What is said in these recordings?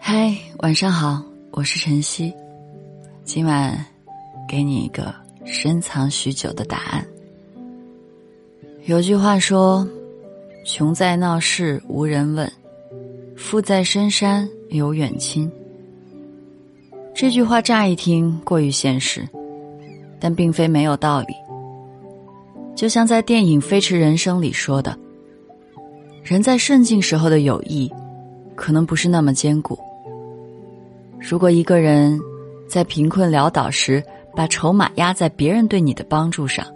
嗨，晚上好，我是晨曦。今晚给你一个深藏许久的答案。有句话说：“穷在闹市无人问，富在深山有远亲。”这句话乍一听过于现实，但并非没有道理。就像在电影《飞驰人生》里说的：“人在顺境时候的友谊，可能不是那么坚固。如果一个人在贫困潦倒时，把筹码压在别人对你的帮助上，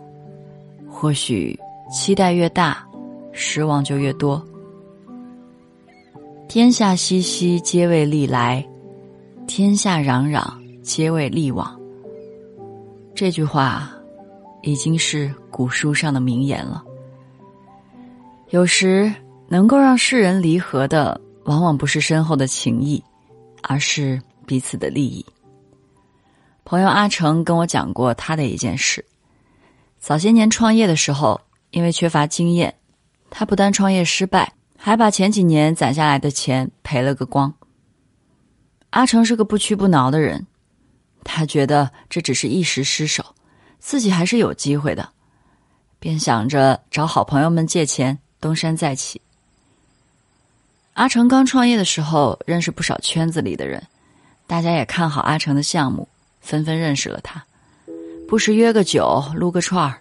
或许期待越大，失望就越多。天下熙熙，皆为利来；天下攘攘，皆为利往。这句话。已经是古书上的名言了。有时能够让世人离合的，往往不是深厚的情谊，而是彼此的利益。朋友阿成跟我讲过他的一件事：早些年创业的时候，因为缺乏经验，他不但创业失败，还把前几年攒下来的钱赔了个光。阿成是个不屈不挠的人，他觉得这只是一时失手。自己还是有机会的，便想着找好朋友们借钱东山再起。阿成刚创业的时候，认识不少圈子里的人，大家也看好阿成的项目，纷纷认识了他，不时约个酒、撸个串儿，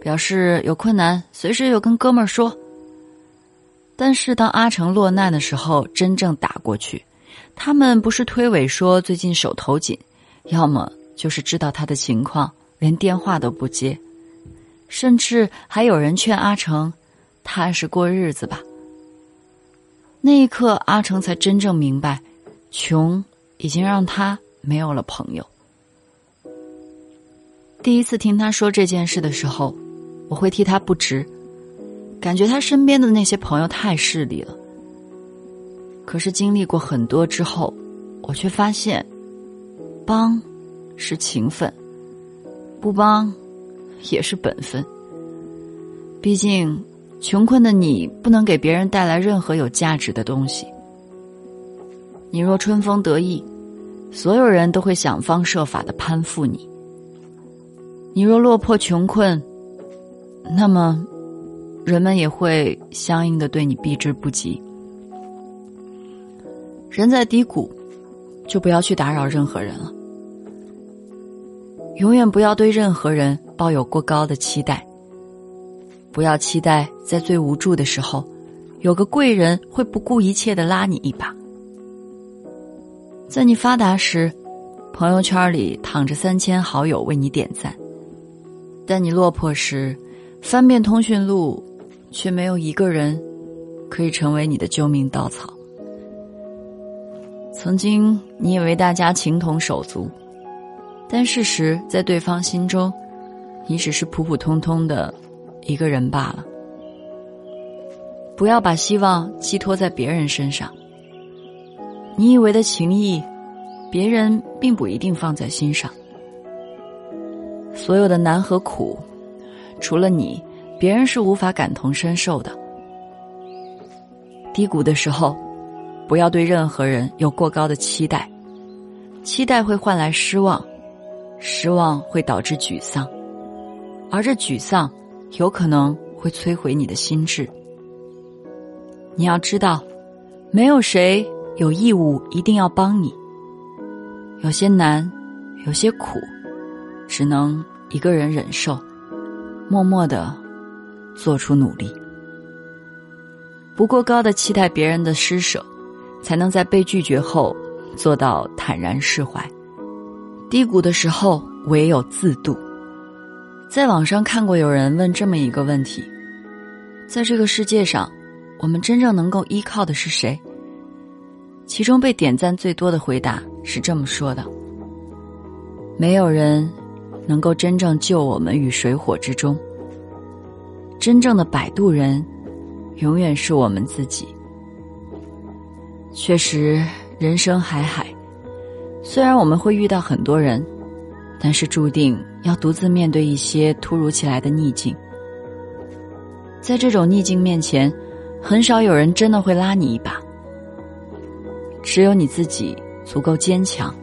表示有困难随时有跟哥们儿说。但是当阿成落难的时候，真正打过去，他们不是推诿说最近手头紧，要么就是知道他的情况。连电话都不接，甚至还有人劝阿成踏实过日子吧。那一刻，阿成才真正明白，穷已经让他没有了朋友。第一次听他说这件事的时候，我会替他不值，感觉他身边的那些朋友太势利了。可是经历过很多之后，我却发现，帮是情分。不帮，也是本分。毕竟，穷困的你不能给别人带来任何有价值的东西。你若春风得意，所有人都会想方设法的攀附你；你若落魄穷困，那么，人们也会相应的对你避之不及。人在低谷，就不要去打扰任何人了。永远不要对任何人抱有过高的期待。不要期待在最无助的时候，有个贵人会不顾一切的拉你一把。在你发达时，朋友圈里躺着三千好友为你点赞；在你落魄时，翻遍通讯录，却没有一个人可以成为你的救命稻草。曾经，你以为大家情同手足。但事实在对方心中，你只是普普通通的一个人罢了。不要把希望寄托在别人身上。你以为的情谊，别人并不一定放在心上。所有的难和苦，除了你，别人是无法感同身受的。低谷的时候，不要对任何人有过高的期待，期待会换来失望。失望会导致沮丧，而这沮丧有可能会摧毁你的心智。你要知道，没有谁有义务一定要帮你。有些难，有些苦，只能一个人忍受，默默的做出努力。不过高的期待别人的施舍，才能在被拒绝后做到坦然释怀。低谷的时候，唯有自渡。在网上看过有人问这么一个问题：在这个世界上，我们真正能够依靠的是谁？其中被点赞最多的回答是这么说的：没有人能够真正救我们于水火之中。真正的摆渡人，永远是我们自己。确实，人生海海。虽然我们会遇到很多人，但是注定要独自面对一些突如其来的逆境。在这种逆境面前，很少有人真的会拉你一把。只有你自己足够坚强，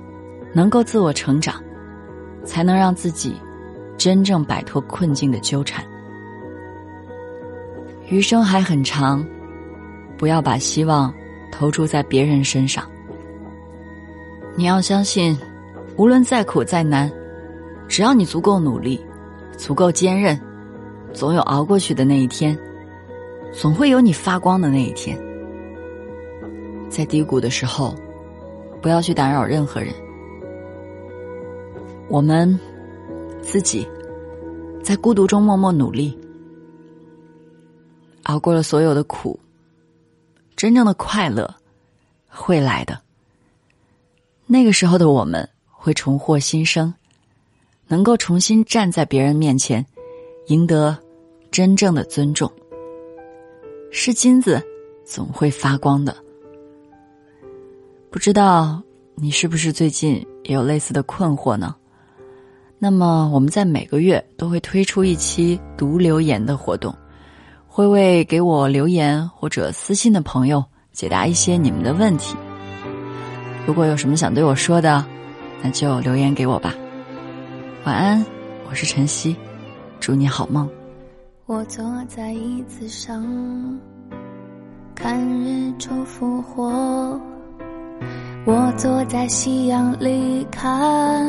能够自我成长，才能让自己真正摆脱困境的纠缠。余生还很长，不要把希望投注在别人身上。你要相信，无论再苦再难，只要你足够努力，足够坚韧，总有熬过去的那一天，总会有你发光的那一天。在低谷的时候，不要去打扰任何人。我们自己在孤独中默默努力。熬过了所有的苦，真正的快乐会来的。那个时候的我们会重获新生，能够重新站在别人面前，赢得真正的尊重。是金子，总会发光的。不知道你是不是最近也有类似的困惑呢？那么我们在每个月都会推出一期读留言的活动。会为给我留言或者私信的朋友解答一些你们的问题。如果有什么想对我说的，那就留言给我吧。晚安，我是晨曦，祝你好梦。我坐在椅子上，看日出复活。我坐在夕阳里，看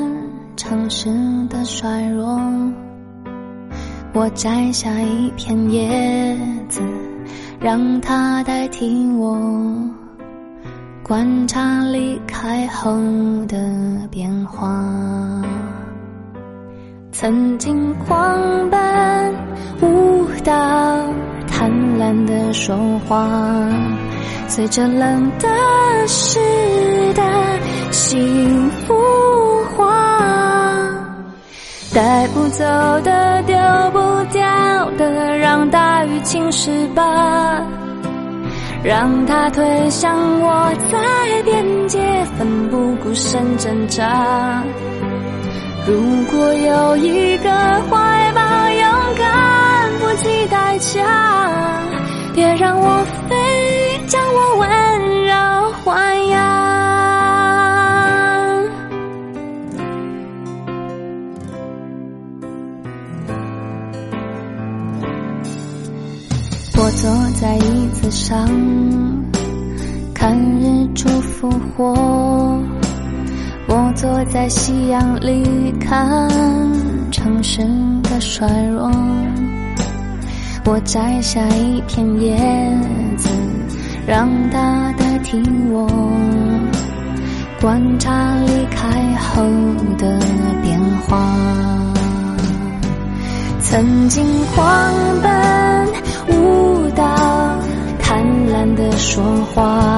城市的衰弱。我摘下一片叶子，让它代替我观察离开后的变化。曾经狂奔舞蹈，贪婪的说话，随着冷的湿的心腐化，带不走的丢不掉。的，让大雨侵蚀吧，让它推向我，在边界奋不顾身挣扎。如果有一个怀抱，勇敢不计代价，别让我飞，将我温在夕阳里，看城市的衰弱。我摘下一片叶子，让它代替我观察离开后的变化。曾经狂奔。舞蹈，贪婪的说话，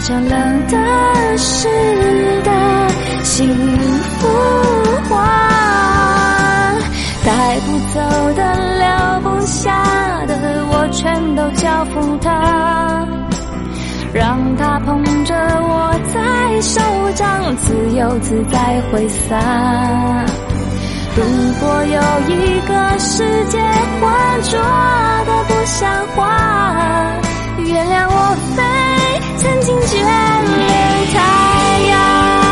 随着冷的湿的幸福花，带不走的留不下的，我全都交付他，让他捧着我在手掌，自由自在挥洒。如果有一个世界浑浊的不像话，原谅我飞，曾经眷恋太阳。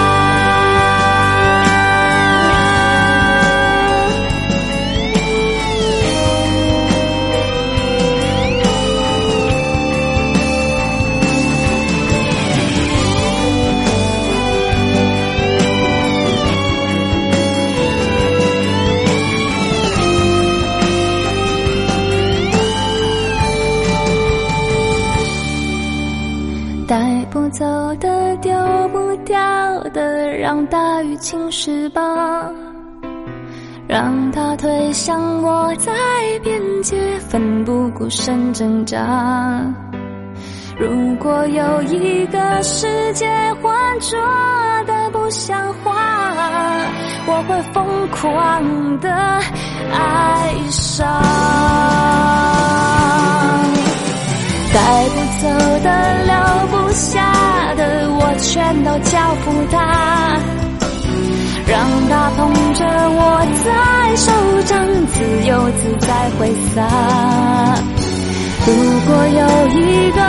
带不走的，丢不掉的，让大雨侵蚀吧，让它推向我，在边界奋不顾身挣扎。如果有一个世界浑浊的不像话，我会疯狂的爱上。带走的，留不下的，我全都交付他，让他捧着我在手掌，自由自在挥洒。如果有一个